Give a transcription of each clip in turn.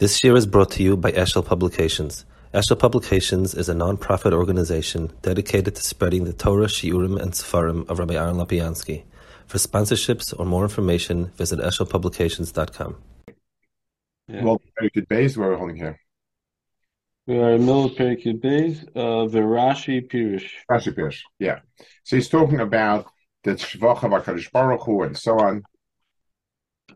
This year is brought to you by Eshel Publications. Eshel Publications is a non-profit organization dedicated to spreading the Torah, Shiurim, and Sefarim of Rabbi Aaron Lapiansky. For sponsorships or more information, visit eshelpublications.com. Yeah. Well, very good base we're holding here. We are in military base, uh, the Rashi Pirush. Rashi Pirush, yeah. So he's talking about the Shvach of HaKadosh Baruch Hu and so on.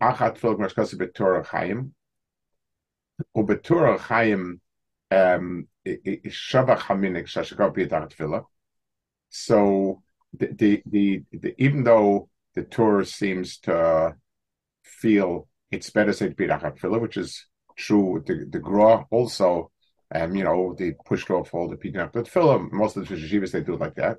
achat um, So the, the, the, the, even though the Torah seems to feel it's better said Pirachat Tefillah, which is true. The the Gra also, um, you know, they pushed off all the Pirachat Tefillah. Most of the yeshivas they do it like that.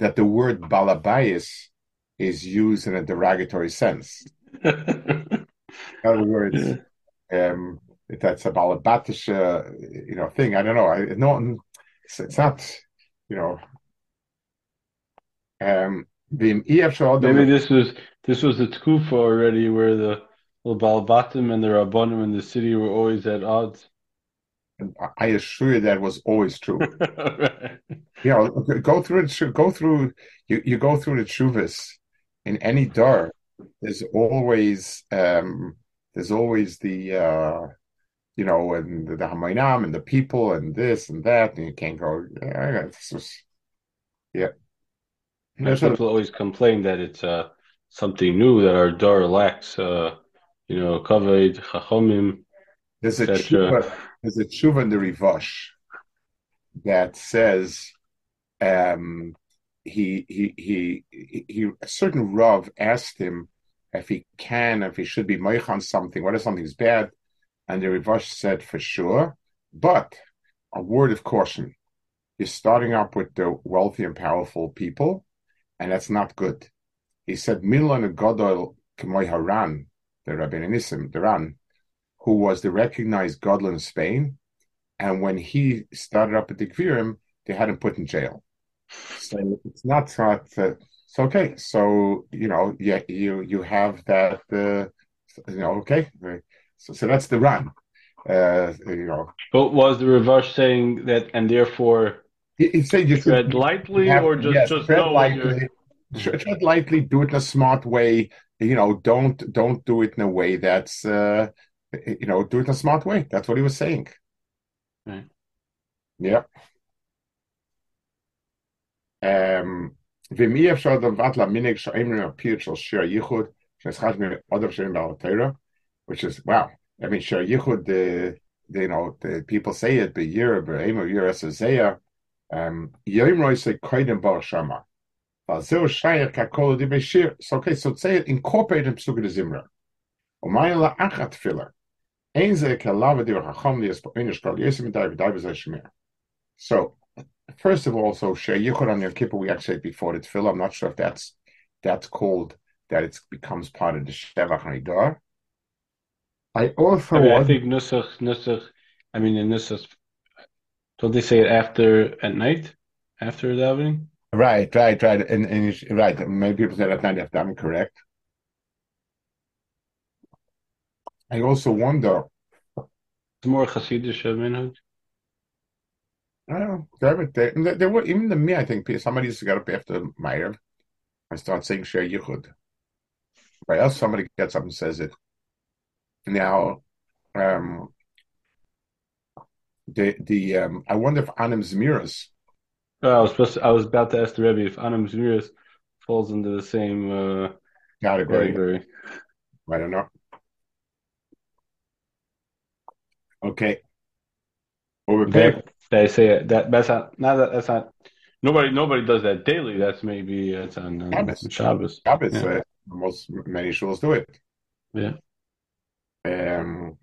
that the word balabayas is used in a derogatory sense. In other words, um, that's a balabatish, uh, you know, thing. I don't know. I no, it's, it's not, you know. Um, the maybe this was this was the tkufa already, where the the balbatim and the rabbanim in the city were always at odds. I assure you that was always true. right. You know, go through it. Go through you. You go through the chuvas in any dar there's always um, there's always the uh, you know and the, the Hamaynam and the people and this and that and you can't go yeah, just yeah. people always complain that it's uh, something new that our door lacks. Uh, you know, kaved chachomim. There's a tshuva, there's a tshuva in the Rivash that says um, he he he he a certain Rav asked him if he can, if he should be moich on something, what if something's bad? And the Rivash said for sure, but a word of caution. You're starting up with the wealthy and powerful people, and that's not good. He said, Milan Godol Kemoy Haran, the Rabbi Nissim, the Ran, who was the recognized Godlin of Spain, and when he started up at the Kvirim, they had him put in jail. So it's not, uh, so okay. So you know, yeah, you you have that. Uh, you know, okay. So, so that's the Ran. Uh, you know. But was the Rivash saying that, and therefore, it said you tread lightly, have, or just yes, just tread lightly. Tread lightly. Do it in a smart way. You know, don't don't do it in a way that's uh, you know, do it in a smart way. That's what he was saying. Right. Yeah. Um, ואם אי אפשר לבד למיניק שאומרים הפיר של שיר הייחוד, which is wow. I mean, sure, Yichud, the, the you know, the people say it, but year, but Emo, year, Esazea, um, Yom Roy say Koidim Bar Shama. So okay, so say it incorporate in Pesukah Zimra. Umayla achat filler. So, first of all, so Shei Yichud on Yom Kippur, we actually before the tefillah. I'm not sure if that's that's called that it becomes part of the Shevach Nidar. I also I, mean, I think Nusach, Nusach, I mean, in Nusach, don't they say it after at night, after davening? Right, right, right, and, and right. Many people say at night after davening, correct. I also wonder. It's more Hasidic minhag. I don't know. There, there, there were even the me. I think somebody to get up after Meir and start saying Share Yichud. But else somebody gets up and says it. Now, um, the the um, I wonder if Anim Zmiras. Oh, I was supposed to, I was about to ask the Rebbe if Anim Zmiras falls into the same uh, category. category. I don't know. Okay. Over that, they say that that's not, not that that's not nobody nobody does that daily. That's maybe it's on uh, Shabbos. Shabbos. Shabbos. Yeah. Uh, most many shuls do it. Yeah. Um.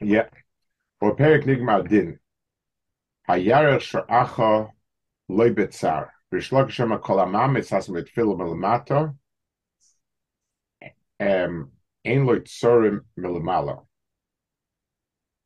Yeah. Or perik nigma din. Hayarech sha'acha loy betzar. B'shlok shema kol amamitz has mit filu milamata. Um. Ein loy tzorim milamala.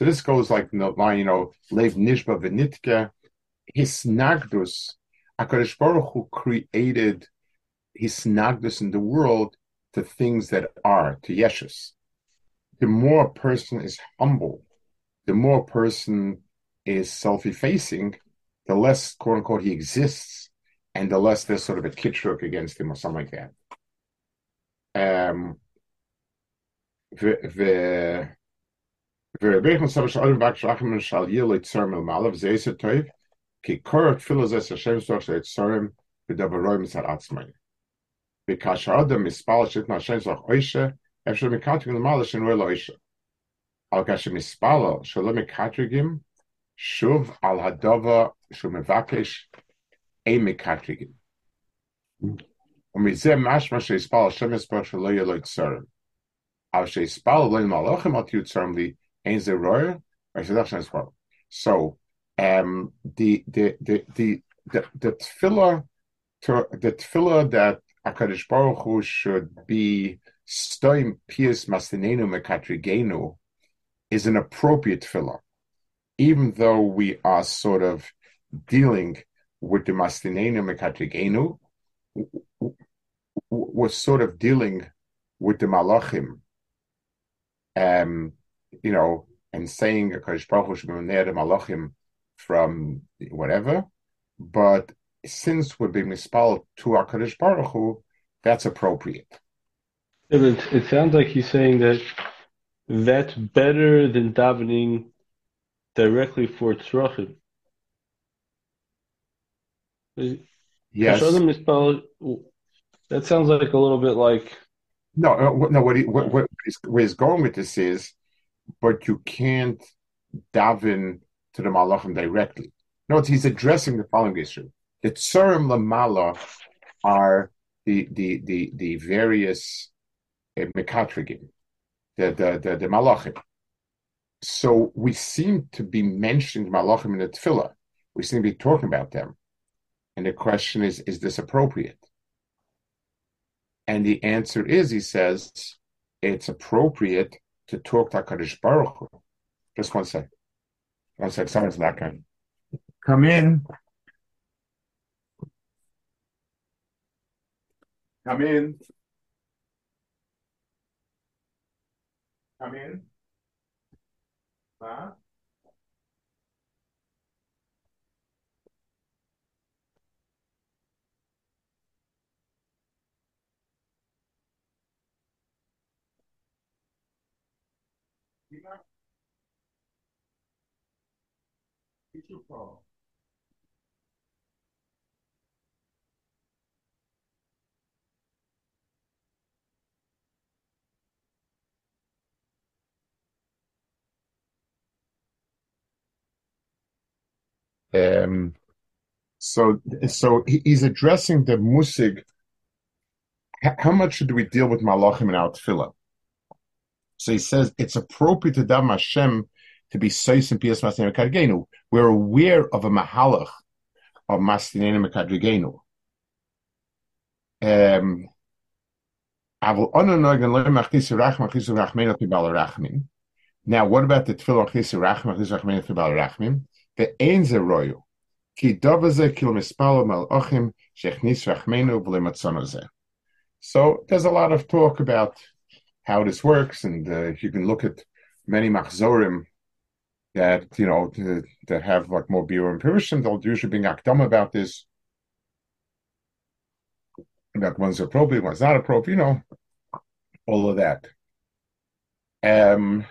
So this goes like the line, you know, Lev Nishba Venitke, his Hisnagdus, HaKadosh Baruch Hu created Hisnagdus in the world to things that are, to Yeshus. The more a person is humble, the more a person is self-effacing, the less, quote unquote, he exists, and the less there's sort of a kitruk against him or something like that. Um, the, the ורבי מסב שאול מבקש רחם של יל יצרם מעלה וזה יסר טוב כי קור תפילה זה שהשם סוח של יצרם בדברוי מצד עצמי. וכאשר אדם מספל שתנה השם סוח אוישה אפשר מקטרגים למעלה שנראה לו אוישה. אבל כאשר מספל שלא מקטרגים שוב על הדבר שהוא מבקש אין מקטרגים. ומזה משמע שיספל השם יספר שלא יהיה לו יצרם. אבל שיספל לא ימלאכם אל תהיו צרם לי so um, the the the the the, the tefillah to, the tefillah that Hakadosh Baruch Hu should be stoim pius mastinenu mekatrigenu is an appropriate tefillah, even though we are sort of dealing with the mastinenu mekatrigenu. We're sort of dealing with the malachim. Um, you know, and saying a Kodesh Baruch Hu Malachim from whatever, but since we're being mispal to our Kodesh Baruch Hu, that's appropriate. It, it sounds like he's saying that that's better than davening directly for tzrachim. Yes. That sounds like a little bit like. No, uh, no. What, he, what, what he's, where he's going with this is but you can't daven to the malachim directly. No, he's addressing the following issue. The tsurim lamala are the the the the various uh, mekatrigim, the the the, the malachim. So we seem to be mentioning malachim in the tefillah. We seem to be talking about them, and the question is: Is this appropriate? And the answer is, he says, it's appropriate to talk to HaKadosh Baruch Hu. Just one sec. One sec, someone's knocking. Come in. Come in. Come in. Huh? Um, so, so he's addressing the musig. How much should we deal with malachim in our tefillah? So he says it's appropriate to dam Hashem to be sois and pias mekadgenu. We're aware of a mahalach of masnei mekadgenu. Um, now, what about the tefillah chisu rachman chisu rachmin tefillah rachmin? The ein zeroyu ki dovaze kil mispalo mal ochim shechnis rachmenu v'lematzonoze. So there's a lot of talk about how this works, and uh, you can look at many machzorim that you know to, that have like more beer and pirushim. They'll usually bring akdam about this, about one's appropriate, one's not appropriate. You know, all of that. Um.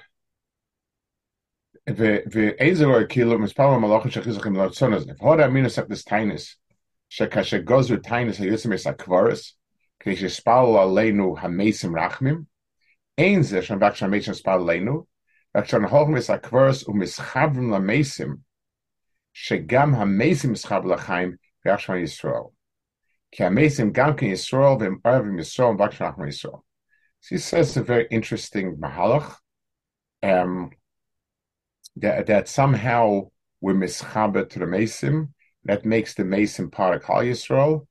ואיזה כאילו מספר המלאכים שחיזוכים לרצון הזה. והוד אמינוס את טיינס, שכאשר גוזר טיינס היוצא מסקבורס, כדי שספל עלינו המסים רחמים, Ein ze spal leinu, hoch mis akvers um mis la mesim. Ha mesim mis Yisrael. Ki ha mesim gam Yisrael vim arvim Yisrael. She says a very interesting mahalach um, that, that somehow we're to the mesim. That makes the mesim part of Kal Yisrael,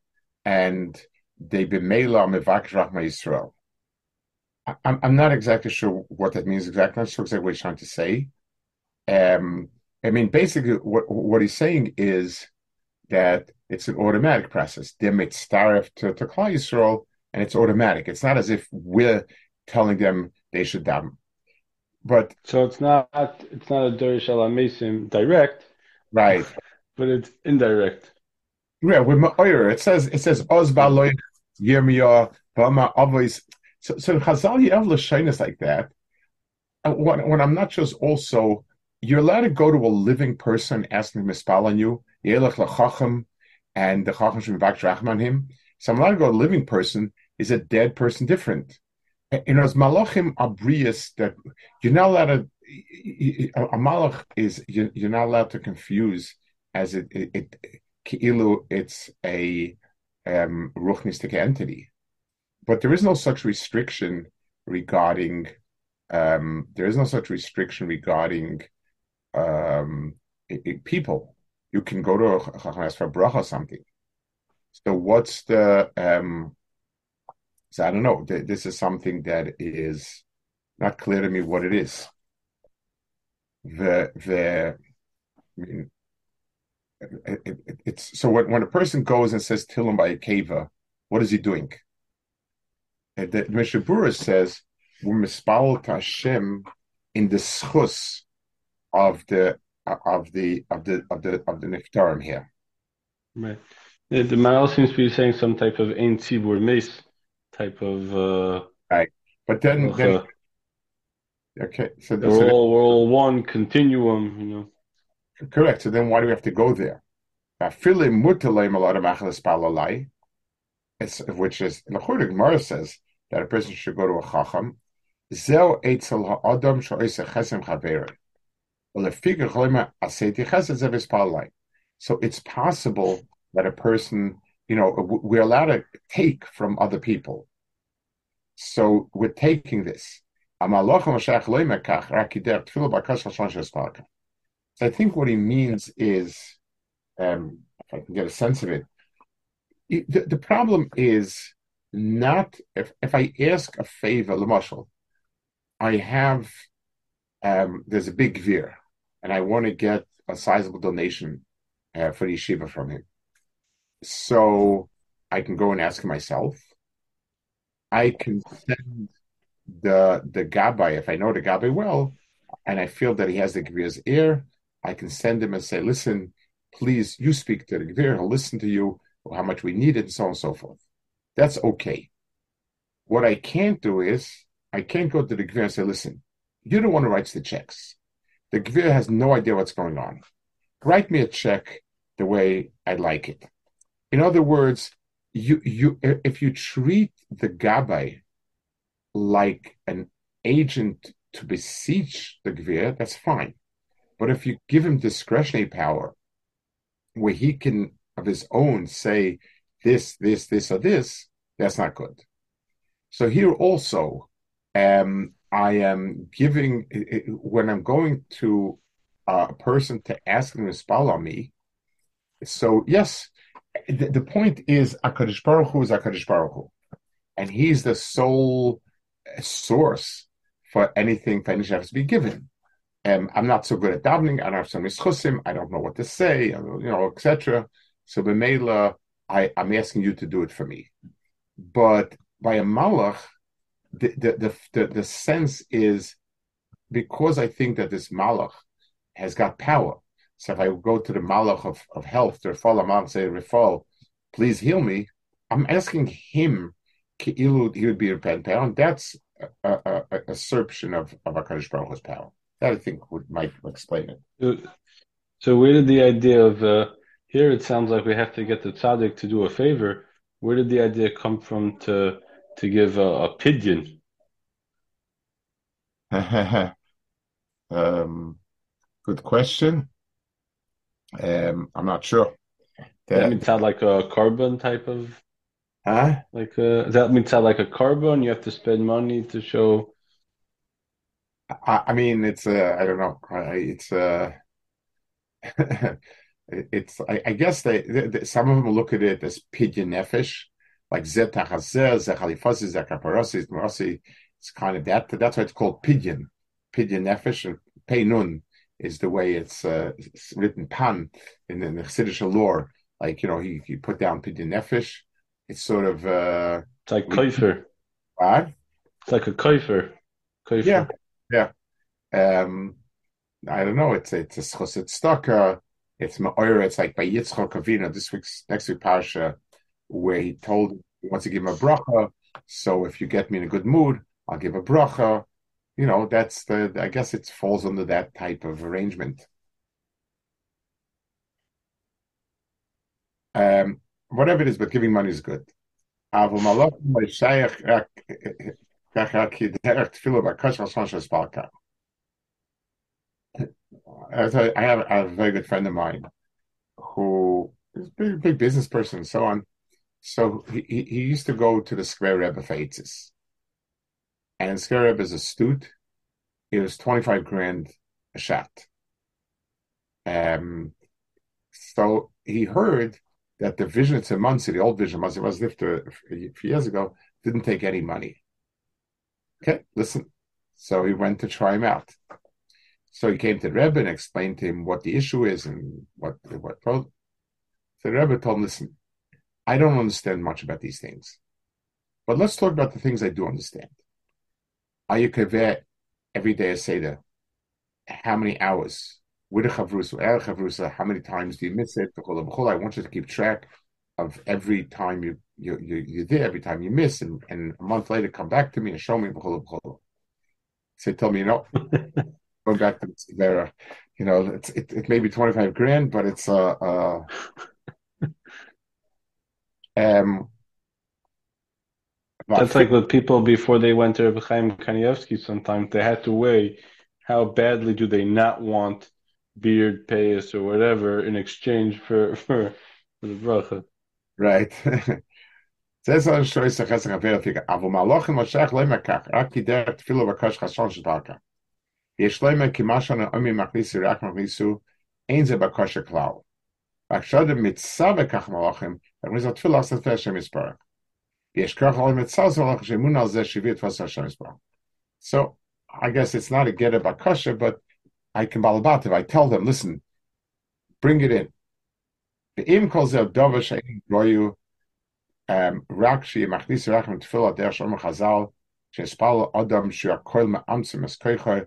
and they b'meila mevaksh Rachma Yisrael. I'm, I'm not exactly sure what that means exactly. I'm not sure exactly what he's trying to say. Um, I mean, basically, what, what he's saying is that it's an automatic process. They're mitzaref to, to Klal Yisrael, and it's automatic. It's not as if we're telling them they should daven. But so it's not it's not a Dorish Mason direct, right? But it's indirect. Yeah, with Ma'ir, it says it says Oz Baloy Yirmiyah Bama always. So so Chazal have Lashainus like that. When, I'm not just also you're allowed to go to a living person asking mispal on you, Yelech Lachachim, and the Chacham back on him. So I'm allowed to go to a living person. Is a dead person different? you know, as malachim abrius that you're not allowed to. A malach is you're not allowed to confuse as it it, it it's a um, ruchnistic entity, but there is no such restriction regarding. Um, there is no such restriction regarding um, it, it, people. You can go to a for bracha something. So what's the um, so I don't know. This is something that is not clear to me what it is. The the I mean, it, it, it's so when, when a person goes and says Tilim by a keva, what is he doing? The Mishabura says Hashem in the schus of the of the of the of the of the niftarim here. Right. The, the Maharal seems to be saying some type of ein tzibur mace type of uh, right. But then, then uh, okay, so we're all we're all one continuum, you know. Correct. So then, why do we have to go there? It's which is the Gemara says that a person should go to a chacham. Zeo eitzel ha'adam chesem. So it's possible that a person, you know, we're allowed to take from other people. So we're taking this. I think what he means is, um, if I can get a sense of it, the, the problem is not if, if I ask a favor, Lamashal, I have um, there's a big veer, and I want to get a sizable donation uh, for yeshiva from him. So I can go and ask him myself, I can send the the Gabbai, if I know the Gabbai well, and I feel that he has the Gvir's ear, I can send him and say, listen, please, you speak to the Gvir, he'll listen to you, how much we need it, and so on and so forth. That's okay. What I can't do is, I can't go to the Gvir and say, listen, you're the one who writes the checks. The Gvir has no idea what's going on. Write me a check the way I like it. In other words, you you if you treat the Gabbai like an agent to beseech the Gvir, that's fine. But if you give him discretionary power, where he can of his own say this, this, this, or this, that's not good. So here also, um, I am giving when I'm going to a person to ask them to spell on me. So yes, the, the point is Akadosh Baruch Hu is Akadosh Baruch Hu, and he's the sole source for anything for has to be given. Um, I'm not so good at davening. I don't have some mischusim. I don't know what to say, you know, etc. So b'meila, I'm asking you to do it for me. But by a malach, the the the the, the sense is because I think that this malach has got power. So if I go to the malach of, of health, to Rafal Amam, say, Rafal, please heal me, I'm asking him, he would be power, and that's a, a, a assertion of, of HaKadosh Baruch Hu's power. That I think would might explain it. So, where did the idea of uh, here? It sounds like we have to get the tzaddik to do a favor. Where did the idea come from to to give a, a pidyon? um, good question. Um, I'm not sure. That, that means sound like a carbon type of. Huh? Like a, that means sound like a carbon. You have to spend money to show I, I mean, it's uh, I don't know. It's uh, it's I, I guess they, they, some of them look at it as pidyon nefesh, like zetachazer, zechalifazi, zekaparasi, marasi. It's kind of that. That's why it's called pidyon, pidyon nefesh, and peinun is the way it's, uh, it's written pan in, in the Chassidish lore. Like you know, he, he put down pidyon nefesh. It's sort of uh, it's like koifer. What? It's like a koifer. Yeah, yeah. Um, I don't know. It's it's a choset staka. It's ma'ora. It's like by Yitzchak Avinu. This week's next week parsha, where he told he wants to give him a bracha. So if you get me in a good mood, I'll give a bracha. You know, that's the. I guess it falls under that type of arrangement. Um, whatever it is, but giving money is good. I have, I have a very good friend of mine who is a big, big business person and so on. So he, he used to go to the Square Rebbe Feitzis. And Square Rebbe is astute. stute. It was 25 grand a shot. Um, so he heard that the Vizhnitz to Monsey, the old Vizhnitz Monsey was lived a few years ago, didn't take any money. Okay, listen. So he went to try him out. So he came to the Rebbe and explained to him what the issue is and what what So the Rebbe told him, "Listen, I don't understand much about these things, but let's talk about the things I do understand. Ayukaveh every day a seder. How many hours? With a chavrusa, how many times do you miss it? I want you to keep track of every time you you, you you're there, every time you miss, and, and a month later come back to me and show me. So tell me, you know, back to the Sierra, You know, it's it, it may be twenty five grand, but it's uh, uh um. That's like with people before they went to Reb Chaim Kanievsky. Sometimes they had to weigh how badly do they not want beard payas or whatever in exchange for for, for the bracha. Right. That's what I'm Avu. Aki. So, I guess it's not a get a bakasha, but I can balabativ. I tell them, listen, bring it in. The im calls out dova shein royu rak shi machnis rachem tefillah der shom chazal Shespal Adam Shiakol Ma'amsim Eskoicha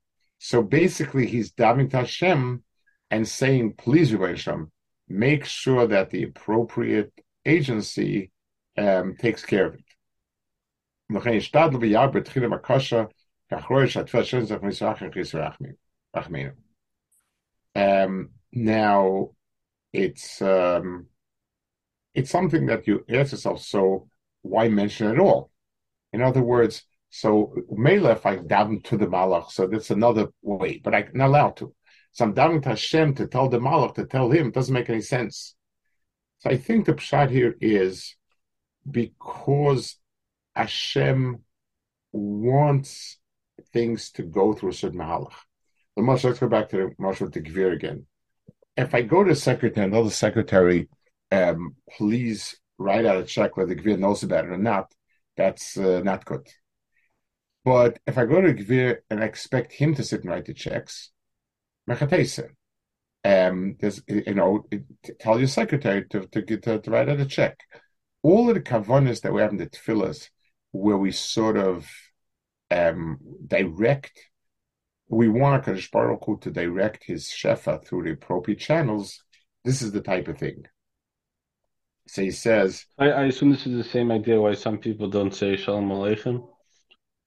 So basically he's davening to Hashem and saying, please, Rebbe Hashem, make sure that the appropriate agency um, takes care of it. Um, now, it's um, it's something that you ask yourself. So, why mention it all? In other words, so Mele, if I daven to the Malach, so that's another way, but I'm not allowed to. So I'm davening to Hashem to tell the Malach to tell him. Doesn't make any sense. So I think the pshat here is because Hashem wants things to go through a certain Moshe, let's go back to the with the Gvir again. If I go to the secretary and tell the secretary, um, please write out a check whether the Gvir knows about it or not, that's uh, not good. But if I go to Gvir and I expect him to sit and write the checks, mechatese. Um, there's, you know, tell your secretary to, to, get, to, to write out a check. All of the kavanas that we have in the tefillahs, where we sort of um, direct, we want a Baruch Hu to direct his shefa through the appropriate channels. This is the type of thing. So he says. I, I assume this is the same idea why some people don't say Shalom Aleichem.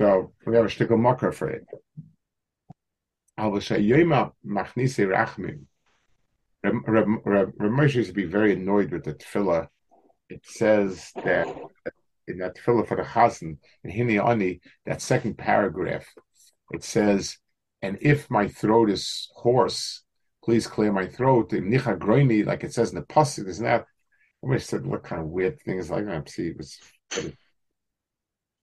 So we have a shtickle mocker for it. Reb Moshe used to be very annoyed with the tefillah. It says that in that tefillah for the chazan, in Hini Ani, that second paragraph, it says, and if my throat is hoarse, please clear my throat. In Nicha Groini, like it says in the Pasuk, isn't that? I said, what kind of weird thing is like that? See, it was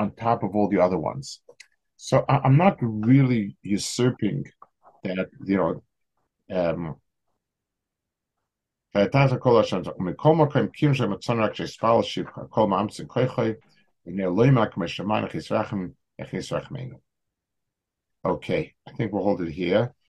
on top of all the other ones. So I, am not really usurping that, you know, um, Okay, I think we'll hold it here.